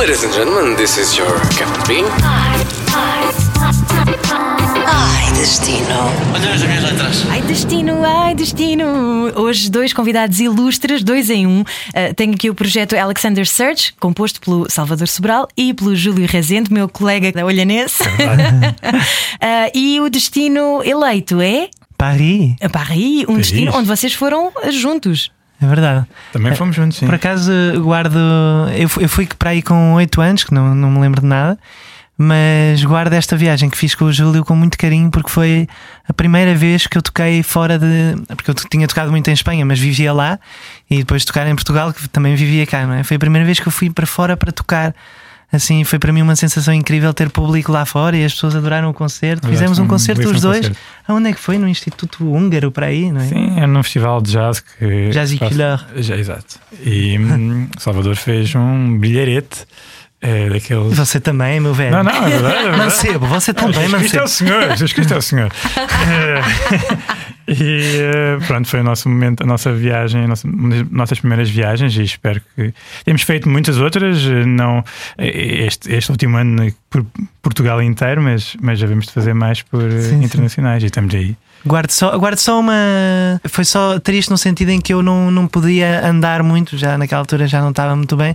Ladies and gentlemen, this is your Captain Bean. Ai, destino. Olha as minhas letras. Ai, destino, ai, destino! Hoje, dois convidados ilustres, dois em um. Uh, tenho aqui o projeto Alexander Search, composto pelo Salvador Sobral e pelo Júlio Rezende, meu colega da Olhanense. uh, e o destino eleito é Paris, Paris, um destino onde vocês foram juntos. É verdade. Também fomos juntos, sim. Por acaso guardo. Eu fui para aí com 8 anos, que não, não me lembro de nada, mas guardo esta viagem que fiz com o Júlio com muito carinho, porque foi a primeira vez que eu toquei fora de. Porque eu tinha tocado muito em Espanha, mas vivia lá, e depois de tocar em Portugal, que também vivia cá, não é? Foi a primeira vez que eu fui para fora para tocar. Assim, foi para mim uma sensação incrível ter público lá fora e as pessoas adoraram o concerto. Fizemos um um concerto os dois. concerto. Aonde é que foi? No Instituto Húngaro, para aí, não é? Sim, era num festival de jazz que. Jazz e. Já, exato. E hum, Salvador fez um brilharete é, daqueles. Você também, meu velho. Não, não, é verdade. É verdade. Mancebo, você também, Jesus Cristo é Mancebo. o Senhor, Jesus Cristo é o Senhor. É, e eh, pronto, foi o nosso momento, a nossa viagem, a nossa, uma das nossas primeiras viagens e espero que temos feito muitas outras, eh, não eh, este, este último ano por Portugal inteiro, mas, mas já vamos de fazer mais por Sim, sim. internacionais e estamos aí. Guardo só, guardo só uma. Foi só triste no sentido em que eu não, não podia andar muito, já naquela altura já não estava muito bem.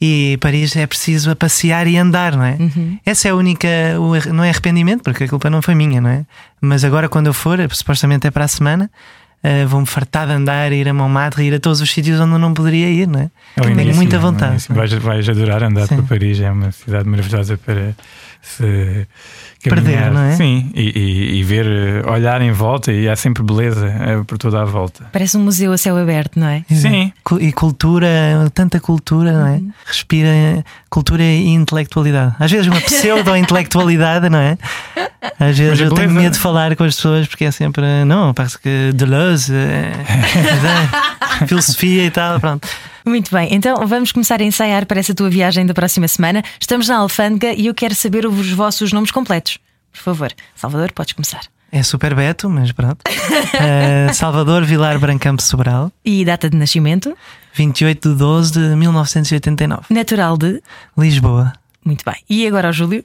E Paris é preciso a passear e andar, não é? Essa é a única. o arre- não é arrependimento, porque a culpa não foi minha, não é? Mas agora, quando eu for, supostamente é para a semana, eh, vou-me fartar de andar, ir a Montmartre, ir a todos os sítios onde eu não poderia ir, não é? É Tenho início, muita é vontade. é? Vais, vais adorar andar Sim. por Paris, é uma cidade maravilhosa para se Perder, caminhar. não é? Sim, e, e- e ver, eh, olhar em volta e há sempre beleza eh, por toda a volta. Parece um museu a céu aberto, não é? Sim. E cultura, tanta cultura, não é? Respira cultura e intelectualidade. Às vezes uma pseudo-intelectualidade, não é? Às vezes eu tenho medo de falar com as pessoas porque é sempre, não, parece que Deleuze, é, é, filosofia e tal, pronto. Muito bem, então vamos começar a ensaiar para essa tua viagem da próxima semana. Estamos na Alfândega e eu quero saber os vossos nomes completos. Por favor, Salvador, podes começar. É super beto, mas pronto. Eh, Salvador Vilar Brancampo Sobral, E data de nascimento? 28 de 12 de 1989. Natural de. Lisboa. Muito bem. E agora o Júlio?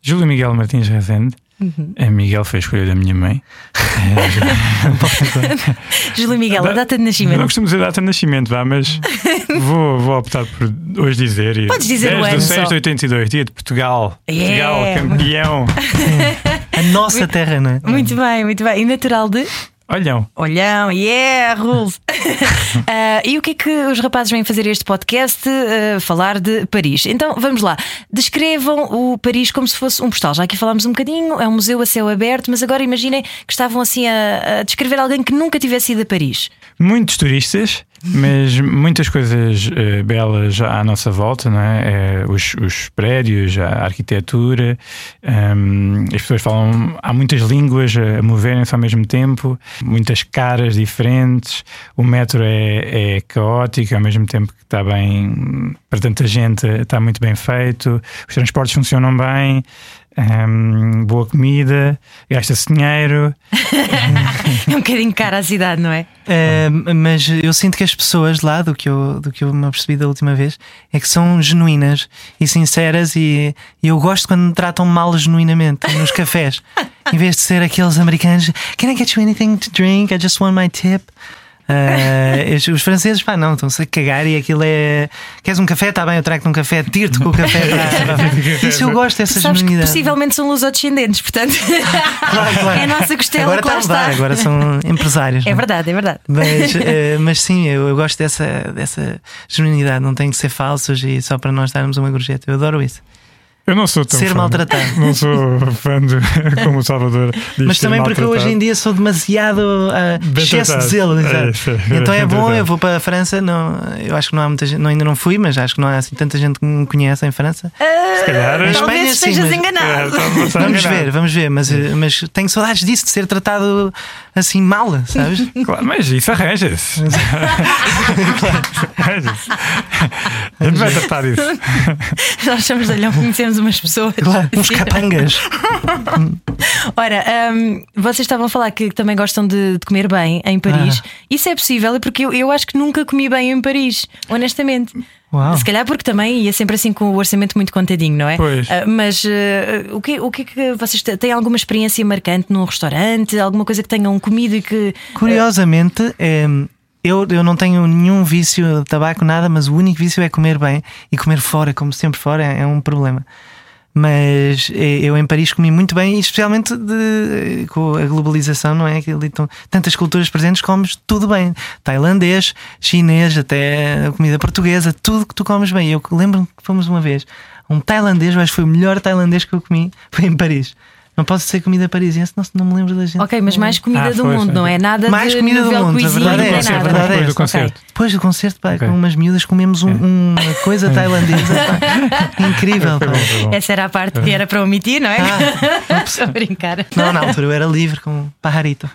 Júlio Miguel Martins Rezende. Uhum. A Miguel foi a escolha da minha mãe. Júlio Miguel, a data de Não nascimento. costumo dizer data de nascimento, vá, mas vou, vou optar por hoje dizer. e- Podes dizer 10 o de ano 6 só. de 82, dia de Portugal. Yeah. Portugal, campeão. A nossa terra, não é? Muito bem, muito bem. E natural de. Olhão. Olhão, yeah, rules! Ah, e o que é que os rapazes vêm fazer este podcast? Ah, falar de Paris. Então vamos lá. Descrevam o Paris como se fosse um postal. Já aqui falámos um bocadinho, é um museu a céu aberto, mas agora imaginem que estavam assim a, a descrever alguém que nunca tivesse ido a Paris. Muitos turistas, mas muitas coisas eh, belas à nossa volta, não é? Eh, os, os prédios, a arquitetura, ehm, as pessoas falam, há muitas línguas a moverem-se ao mesmo tempo, muitas caras diferentes, o metro é, é caótico, ao mesmo tempo que está bem, para tanta gente, está muito bem feito, os transportes funcionam bem. Ehm, boa comida, gasta-se dinheiro, É um bocadinho cara a cidade, não é? Uh, mas eu sinto que as pessoas lá, do que, eu, do que eu me apercebi da última vez, é que são genuínas e sinceras, e, e eu gosto quando me tratam mal genuinamente nos cafés, em vez de ser aqueles americanos: Can I get you anything to drink? I just want my tip. Uh, os- franceses, pá, não, estão-se a cagar e aquilo é. Queres um café? Está bem, eu trago-te um café, tiro-te com o café para. Isso eu gosto que genuinidade. possivelmente são lusodescendentes, portanto Claro, claro. é a nossa costela Agora que lá está a mudar, agora são empresários. É não verdade, é verdade. Mas, eh, mas sim, eu, eu gosto dessa, dessa genuinidade, não tem que ser falsos e só para nós darmos uma gorjeta. Eu adoro isso. Eu não sou tão Ser fã, maltratado. Não sou fã de, como o Salvador diz Mas também porque maltratado. hoje em dia sou demasiado Bem excesso de zelo. É isso, é. Então é Bem bom, tratado. eu vou para a França. Não, eu acho que não há muita gente, não, ainda não fui, mas acho que não há assim tanta gente que me conhece em França. Se calhar. Em Talvez Espanha, sim, estejas mas- enganado. É, Vamos ver, vamos ver, mas, mas tenho saudades disso, de ser tratado assim mal, sabes? Claro, mas isso arranja-se. Arranja-se. A gente vai tratar disso. Nós somos de olhão, conhecemos umas pessoas. Claro, uns capangas. Ora, hum, vocês estavam a falar que também gostam de, de comer bem em Paris. Isso é possível, porque eu, eu acho que nunca comi bem em Paris, honestamente. Uau. Se calhar porque também ia sempre assim com o orçamento muito contadinho, não é? Pois. Ah, mas ah, o, que, o que é que vocês têm? Alguma experiência marcante num restaurante? Alguma coisa que tenham comido e que. Curiosamente, é, eu, eu não tenho nenhum vício de tabaco, nada, mas o único vício é comer bem e comer fora, como sempre fora, é, é um problema. Mas eh, eu em Paris comi muito bem, especialmente de- com a globalização, não é? Que tantas culturas presentes, comes tudo bem. Tailandês, chinês, até a comida portuguesa, tudo que tu comes bem. Eu lembro-me que fomos uma vez um tailandês, que foi o melhor tailandês que eu comi, foi em Paris. Não posso ser comida parisiense, não, não me lembro da gente. Ok, mas mais comida Ah, do foi, mundo, foi. não é? Nada Mais de comida do mundo, a cuisine, verdade é essa, a verdade é Depois do essa. concerto. Depois do concerto, pá, Ok. com umas miúdas, comemos um- uma coisa tailandesa pá. incrível. Pá. Essa era a parte que era para omitir, não é? Ah, Estou a brincar. Não, na altura eu era livre com um pajarito.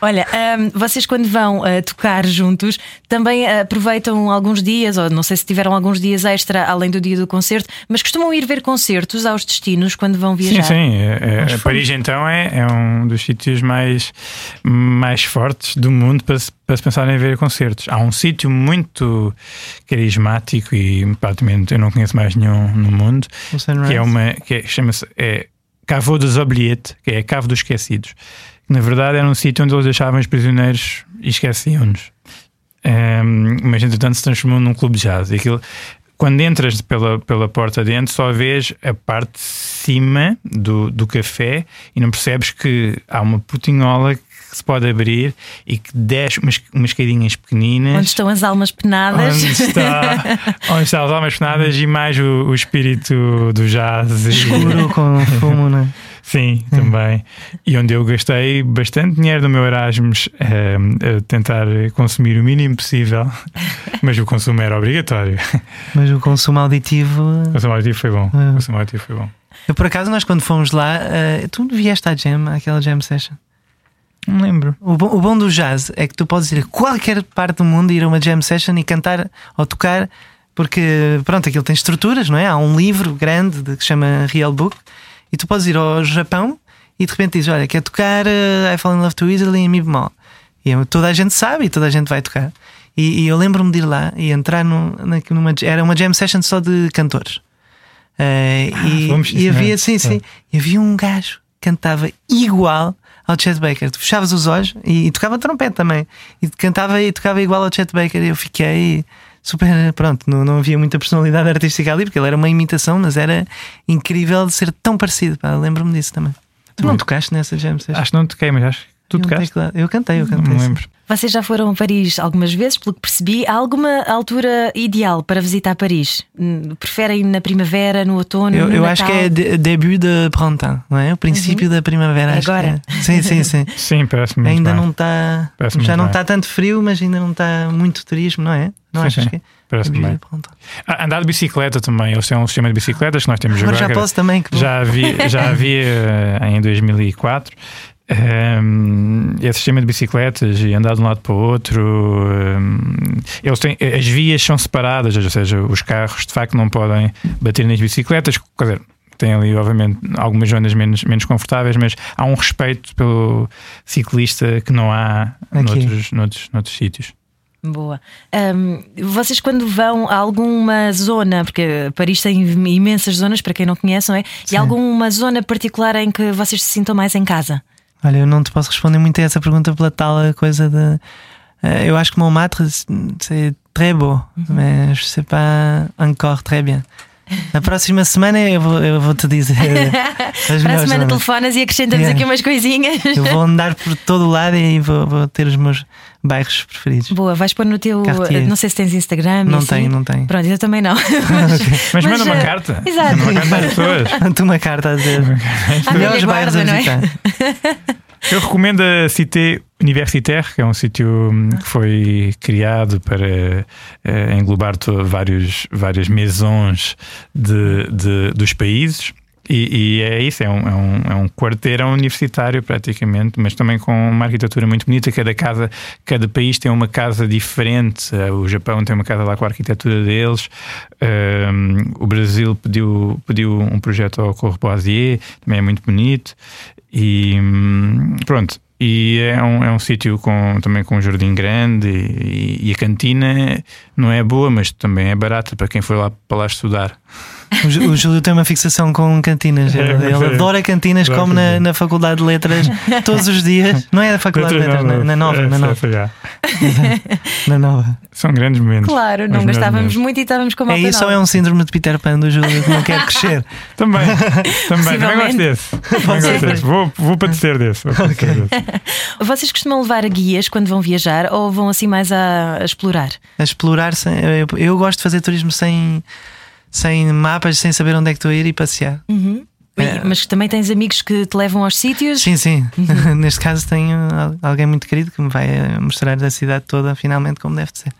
Olha, hum, vocês quando vão uh, tocar juntos também uh, aproveitam alguns dias, ou não sei se tiveram alguns dias extra além do dia do concerto, mas costumam ir ver concertos aos destinos quando vão viajar. Sim. É, é- Paris, então, é, é um dos sítios mais, mais fortes do mundo para se, para se pensar em ver concertos. Há um sítio muito carismático e praticamente eu não conheço mais nenhum no mundo, que é uma que é- chama-se é, Cavo dos Oubliettes, que é a Cave dos Esquecidos. Que, na verdade, era um sítio onde eles deixavam os prisioneiros e esqueciam-nos. Ehm, mas entretanto se transformou num clube de jazz. E aquilo, quando entras pela, pela porta dentro, só vês a parte de cima do, do café e não percebes que há uma putinhola que se pode abrir e que desce umas, umas escadinhas pequeninas. Onde estão as almas penadas. Onde está, onde está as almas penadas e mais o, o espírito do jazz. e- Escuro com fumo, não é? Sim, também. E onde eu gastei bastante dinheiro do meu Erasmus eh, a tentar consumir o mínimo possível, mas o consumo era obrigatório. Mas o consumo auditivo. O consumo auditivo foi bom. É. O consumo auditivo foi bom. Eu, por acaso, nós quando fomos lá, eh, tu vieste à jam, àquela jam session. Não me lembro. O bom, o bom do jazz é que tu podes ir a qualquer parte do mundo, ir a uma jam session e cantar ou tocar, porque pronto, aquilo tem estruturas, não é? Há um livro grande de- que se chama Real Book, e tu podes ir ao Japão e de repente dizes: Olha, quer tocar eh, I Fall in Love Too Easily em Mi bemol. E toda a gente sabe e toda a gente vai tocar. E, e eu lembro-me de ir lá e entrar num- numa. Era uma jam session só de cantores. Eh, e, fomos, sim, e havia, sim, sim, e havia um gajo que cantava igual ao Chet Baker. Tu fechavas os olhos e, e tocava trompete também. E cantava e tocava igual ao Chet Baker. E eu fiquei super. Pronto, não, não havia muita personalidade artística ali, porque ele era uma imitação, mas era incrível de ser tão parecido. Lembro-me disso também. Tu não tocaste nessa jam session? Acho que não toquei, mas acho tu Eu não tocaste. Eu cantei, eu Não cantei. me sim. lembro. Vocês já foram a Paris algumas vezes, pelo que percebi. Há alguma altura ideal para visitar Paris? Hum, Preferem na primavera, no outono? Eu, no eu acho que é de, début de printemps, não é? O princípio da primavera. É acho que agora. é. Sim, sim, sim. Sim, parece-me muito ainda bem. não está. Parece Já não está tanto frio, mas ainda não está muito turismo, não é? Não Sim, achas sim. que é? Bem. de printemps. Ah, Andar de bicicleta também. Eles têm um sistema de bicicletas que nós temos Agora agora. já posso também. Que. Já havia, já havia eh, em 2004 ehm, esse sistema de bicicletas e andar de um lado para o outro. ehm, eles têm, as vias são separadas, ou seja, os carros de facto não podem bater nas bicicletas. Quer dizer, tem ali, obviamente, algumas zonas menos, menos confortáveis, mas há um respeito pelo ciclista que não há Aqui. noutros, noutros, noutros sítios. Boa. Hum, vocês, quando vão a alguma zona, porque Paris tem imensas zonas, para quem não conhece, não é? Sim. E alguma zona particular em que vocês se sintam mais em casa? Olha, eu não te posso responder muito a essa pergunta pela tal coisa de. eh, eu acho que Montmartre, c'est très beau, Uhum. mas je sais pas encore très bien. Na próxima semana eu vou, eu vou te dizer. Para a semana telefonas e acrescentamos Yeah. aqui umas coisinhas. Eu vou andar por todo o lado e vou, vou ter os meus bairros preferidos. Boa, vais pôr no teu. Cartier. Não sei se tens Instagram. Não assim. tenho, não tenho. Pronto, eu também não. Mas, manda uma eh, carta. Exato. Manda uma carta às pessoas. Manda uma carta a dizer. Melhores bairros a não é? visitar. Eu recomendo a Cité Universitaire, que é um sítio hum, que foi criado para eh, englobar vários, várias maisons de, de- dos países. E, e é isso, é um, é, um, é um quarteirão universitário praticamente, mas também com uma arquitetura muito bonita. Cada casa, cada país tem uma casa diferente. Uh, O Japão tem uma casa lá com a arquitetura deles. Um, o Brasil pediu, pediu um projeto ao Corbusier, também é muito bonito. E hum, pronto. E é um, é um sítio com, também com um jardim grande e, e a cantina não é boa, mas também é barata para quem foi lá para lá estudar. O Jú- O Júlio tem uma fixação com cantinas. Ele, É, ele é. adora cantinas, como na, na Faculdade de Letras, todos os dias. Não é da Faculdade de Letras, na, na nova, É, na nova. certo, já. Na nova. São grandes momentos. Claro, não gastávamos muito e estávamos com É malta isso ou nova. é um síndrome de Peter Pan do Júlio que não quer crescer? Também, também, também gosto desse. Também gosto desse. Vou, vou padecer desse. Vou padecer desse. Vocês costumam levar guias quando vão viajar ou vão assim mais a, a explorar? A explorar sem. Eu, eu gosto de fazer turismo sem, sem mapas, sem saber onde é que estou a ir e passear. E- Mas também tens amigos que te levam aos sítios? Sim, sim. Uhum. Neste caso tenho al- alguém muito querido que me vai eh, mostrar a cidade toda, finalmente, como deve de ser.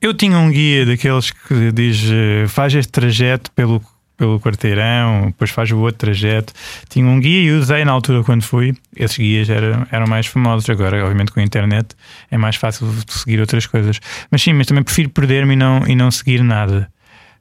Eu tinha um guia daqueles que diz eh, faz este trajeto pelo, pelo quarteirão, depois faz o outro trajeto. Tinha um guia e usei na altura quando fui. Esses guias eram, eram mais famosos. Agora, obviamente, com a internet é mais fácil de seguir outras coisas. Mas sim, mas também prefiro perder-me e não, e não seguir nada.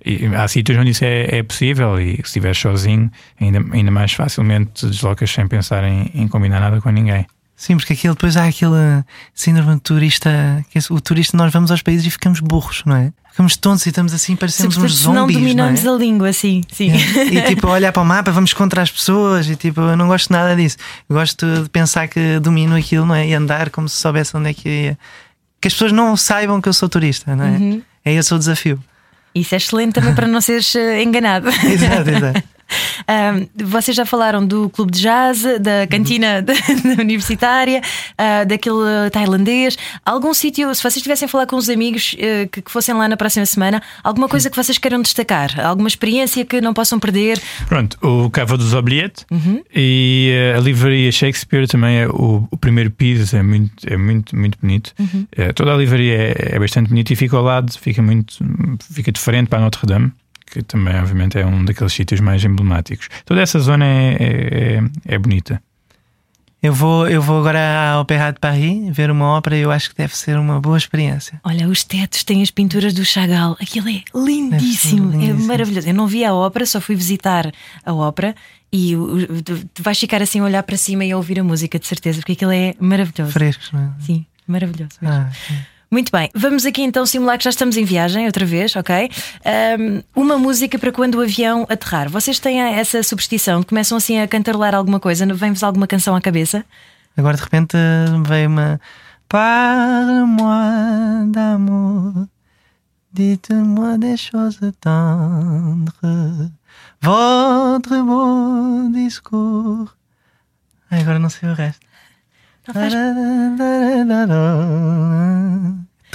E há sítios onde isso é, é possível e se estiveres sozinho, ainda, ainda mais facilmente te deslocas sem pensar em, em combinar nada com ninguém. Sim, porque aquilo, depois há aquele síndrome de turista. Que é o turista, nós vamos aos países e ficamos burros, não é? Ficamos tontos e estamos assim, parecemos uns se não zombies. dominamos não é? a língua, sim. sim. E tipo, olhar para o mapa, vamos contra as pessoas e tipo, eu não gosto nada disso. Eu gosto de pensar que domino aquilo, não é? E andar como se soubesse onde é que ia. Que as pessoas não saibam que eu sou turista, não é? Uhum. É esse o desafio. Isso é excelente também para não seres eh, enganado. Exato, exato. Ahm, vocês já falaram do clube de jazz, da cantina da, da universitária, ah, daquele tailandês. Algum sítio, se vocês estivessem a falar com os amigos eh, que, que fossem lá na próxima semana, alguma coisa que vocês queiram destacar? Alguma experiência que não possam perder? Pronto, o Cava dos Oubliettes Uhum. e eh, a livraria Shakespeare também é o, o primeiro piso, é muito, é muito, muito bonito. Uhum. Eh, toda a livraria é, é bastante bonita e fica ao lado, fica muito, fica diferente para Notre Dame, que também, obviamente, é um daqueles sítios mais emblemáticos. Toda essa zona é, é, é- é bonita. Eu vou, eu vou agora ao Opéra de Paris ver uma ópera e eu acho que deve ser uma boa experiência. Olha, os tetos têm as pinturas do Chagall. Aquilo é lindíssimo, é lindíssimo. maravilhoso. Eu não vi a ópera, só fui visitar a ópera e tu vais ficar assim a olhar para cima e a ouvir a música, de certeza, porque aquilo é maravilhoso. Frescos, não é? Sim, maravilhoso. mesmo. Ah, sim. Muito bem, vamos aqui então simular que já estamos em viagem outra vez, ok? Ahm, uma música para quando o avião aterrar. Vocês têm essa superstição? Começam assim a cantarolar alguma coisa? Vem-vos alguma canção à cabeça? Agora de repente veio uma Parle-moi d'amour, dites-moi des choses tendres, votre beau discours. Ai, agora não sei o resto.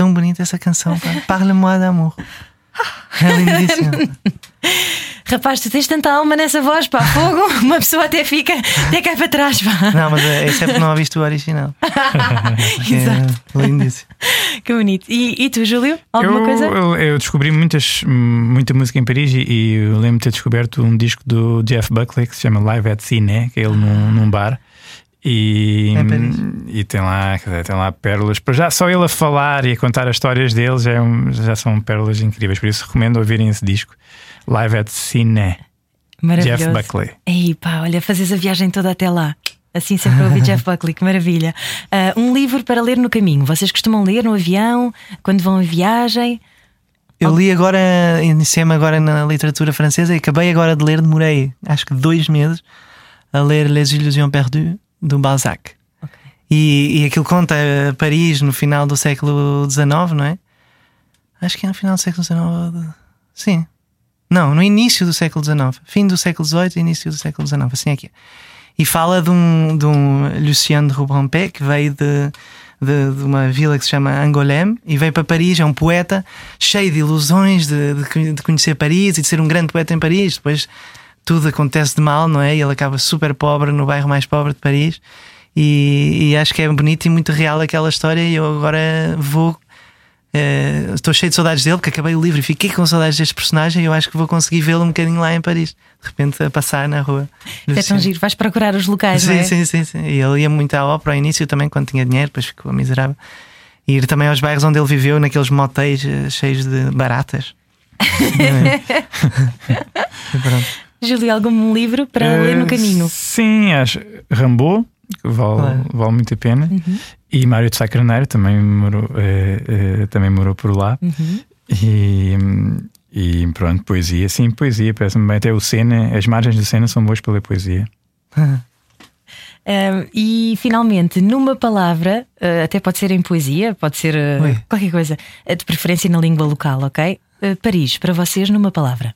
Tão bonita essa canção, pá. Parle-moi d'amour. É lindíssima. Rapaz, tu tens tanta alma nessa voz, pá, fogo, uma pessoa até fica, até cai para trás, pá. Não, mas é, isso é não ouviste o original. Que Exato, é lindíssimo. que bonito. E, e tu, Júlio? Alguma eu, coisa? Eu, eu descobri muitas, muita música em Paris e, e eu lembro de ter descoberto um disco do Jeff Buckley que se chama Live at Cine, que é ele num, num bar. E, É e tem lá, dizer, tem lá pérolas. Para já só ele a falar e a contar as histórias dele já, é um- já são pérolas incríveis. Por isso recomendo ouvirem esse disco. Live at Cine. Jeff Buckley. Ei, pá, olha, fazes a viagem toda até lá. Assim sempre a ouvir Jeff Buckley, que maravilha. Ah, um livro para ler no caminho. Vocês costumam ler no avião, quando vão em viagem? Eu li agora, iniciei-me agora na literatura francesa e acabei agora de ler, demorei acho que dois meses a ler Les Illusions Perdues do Balzac. E, e aquilo conta Paris no final do século XIX, não é? Acho que é no final do século XIX. Sim. Não, no início do século XIX. Fim do século XVIII e início do século XIX. Assim é que é. E fala de um, de um Lucien de Rubempré que veio de, de, de uma vila que se chama Angoulême e veio para Paris. É um poeta cheio de ilusões de, de de conhecer Paris e de ser um grande poeta em Paris. Depois tudo acontece de mal, não é? E ele acaba super pobre no bairro mais pobre de Paris. E, e acho que é bonito e muito real aquela história. E eu agora vou eh, estou cheio de saudades dele, porque acabei o livro e fiquei com saudades deste personagem. E eu acho que vou conseguir vê-lo um bocadinho lá em Paris, de repente a passar na rua. É tão giro, vais procurar os locais, Sim, é? sim, sim, sim. E ele ia muito à ópera ao início também, quando tinha dinheiro, depois ficou miserável. E ir também aos bairros onde ele viveu, naqueles motéis eh, cheios de baratas. E pronto. Júlio, algum livro para ler no caminho? Sim, acho. Rambo, que vale, Claro. vale muito a pena. Uhum. E Mário de Sá Carneiro também morou, eh, eh, também morou por lá. Uhum. E, e pronto, poesia. Sim, poesia, parece-me bem. Até o Sena, as margens do Sena são boas para ler poesia. Ah, e finalmente, numa palavra, ah, até pode ser em poesia, pode ser ah, Ui. qualquer coisa, ah, de preferência na língua local, ok? Ah, Paris, para vocês, numa palavra.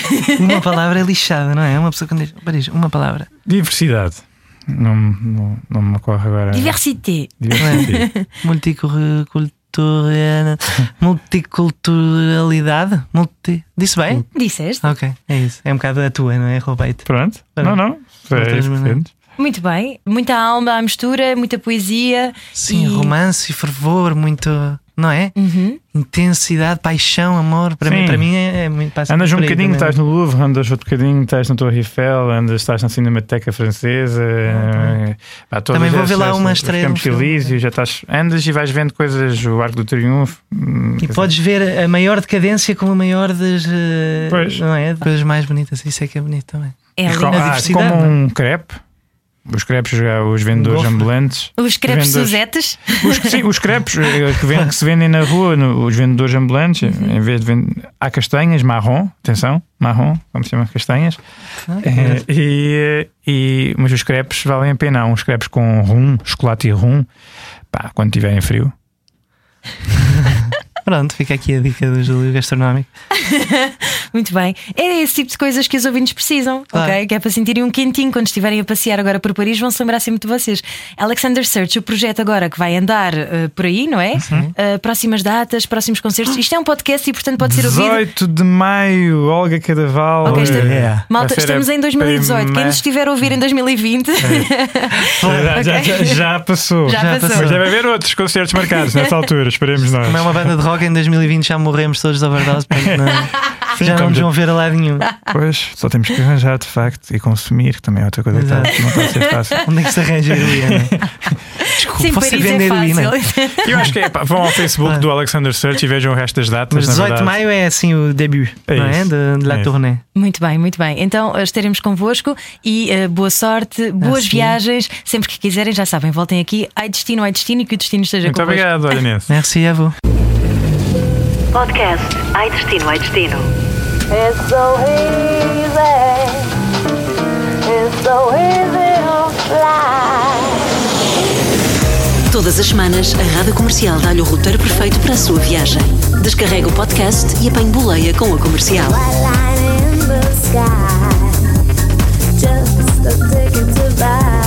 Uma palavra é lixada, não é? Uma pessoa quando diz Paris, uma palavra. Diversidade. Não, não, não me ocorre agora. Diversité. Diversidade. Multicultural... Multiculturalidade? Multi... Disse bem? Disseste? Ok, é isso. É um bocado a tua, não é? Roubei-te. Pronto. Pronto. Não, não. É diferente. Muito bem. Muita alma à mistura, muita poesia. Sim, e... romance e fervor, muito. Não é? Uhum. Intensidade, paixão, amor. Para Sim. mim, para mim é, é muito passa Andas um bocadinho, também. estás no Louvre, andas outro bocadinho, estás na Torre Eiffel, andas, estás na Cinemateca Francesa. eh, pá, Também vou ver lá uma os estreia, Campos. Elíseos, já estás, andas e vais vendo coisas, o Arco do Triunfo. hum, E podes ver a maior decadência como a maior das. eh, Pois. Não é? Das coisas mais bonitas. Isso é que é bonito também. É lindo. a ah, diversidade, como é? um crepe. Os crepes, já, os vendedores ambulantes. Os crepes vendedores- Suzetes. Os, sim, os crepes eh, que, vend- que se vendem na rua, no- os vendedores ambulantes, Uhum. em vez de vender. Há castanhas, marrom, atenção, marrom, como se chama castanhas. Eh, e, e, mas os crepes valem a pena. Há uns crepes com rum, chocolate e rum, pá, quando tiverem frio. Pronto, fica aqui a dica do Júlio Gastronómico. Muito bem. É esse tipo de coisas que os ouvintes precisam, Claro. ok? Que é para sentirem um quentinho quando estiverem a passear agora por Paris, vão se lembrar sempre de vocês. Alexander Search, o projeto agora que vai andar eh, por aí, não é? Eh, próximas datas, próximos concertos. Isto é um podcast e, portanto, pode ser ouvido. 18 de maio, Olga Cadaval. Ok, está- eh, Malta, vai ser estamos em 2018. Quem prima- nos estiver a ouvir em 2020, Já, já- já- já passou. Já Já passou. Mas deve haver outros concertos marcados nessa altura, esperemos nós. Como é uma banda de rock, em 2020 já morremos todos de overdose, portanto não, Sim, já não nos vão ver a lado nenhum. Pois, só temos que arranjar de facto e consumir, que também é outra coisa que está- Exato. não está a ser fácil. Onde é que se arranja heroína? Desculpa, sim, você Paris vende é heroína. fácil. Eu acho que é, pá, vão ao Facebook Claro. do Alexander Search e vejam o resto das datas. Mas na 18 de verdade. maio é assim o debut, É não é? De, de la É tournée. Muito bem, muito bem. Então eh, estaremos convosco e eh, boa sorte, boas sim. viagens. Sempre que quiserem, já sabem, voltem aqui. Ai destino, ai destino e que o destino esteja Muito convosco. obrigado, olha nisso. Merci a vous. Podcast Ai Destino, Ai Destino. It's so easy. It's so easy to fly. Todas as semanas, a Rádio Comercial dá-lhe o roteiro perfeito para a sua viagem. Descarrega o podcast e apanhe boleia com a comercial. Just a ticket to buy.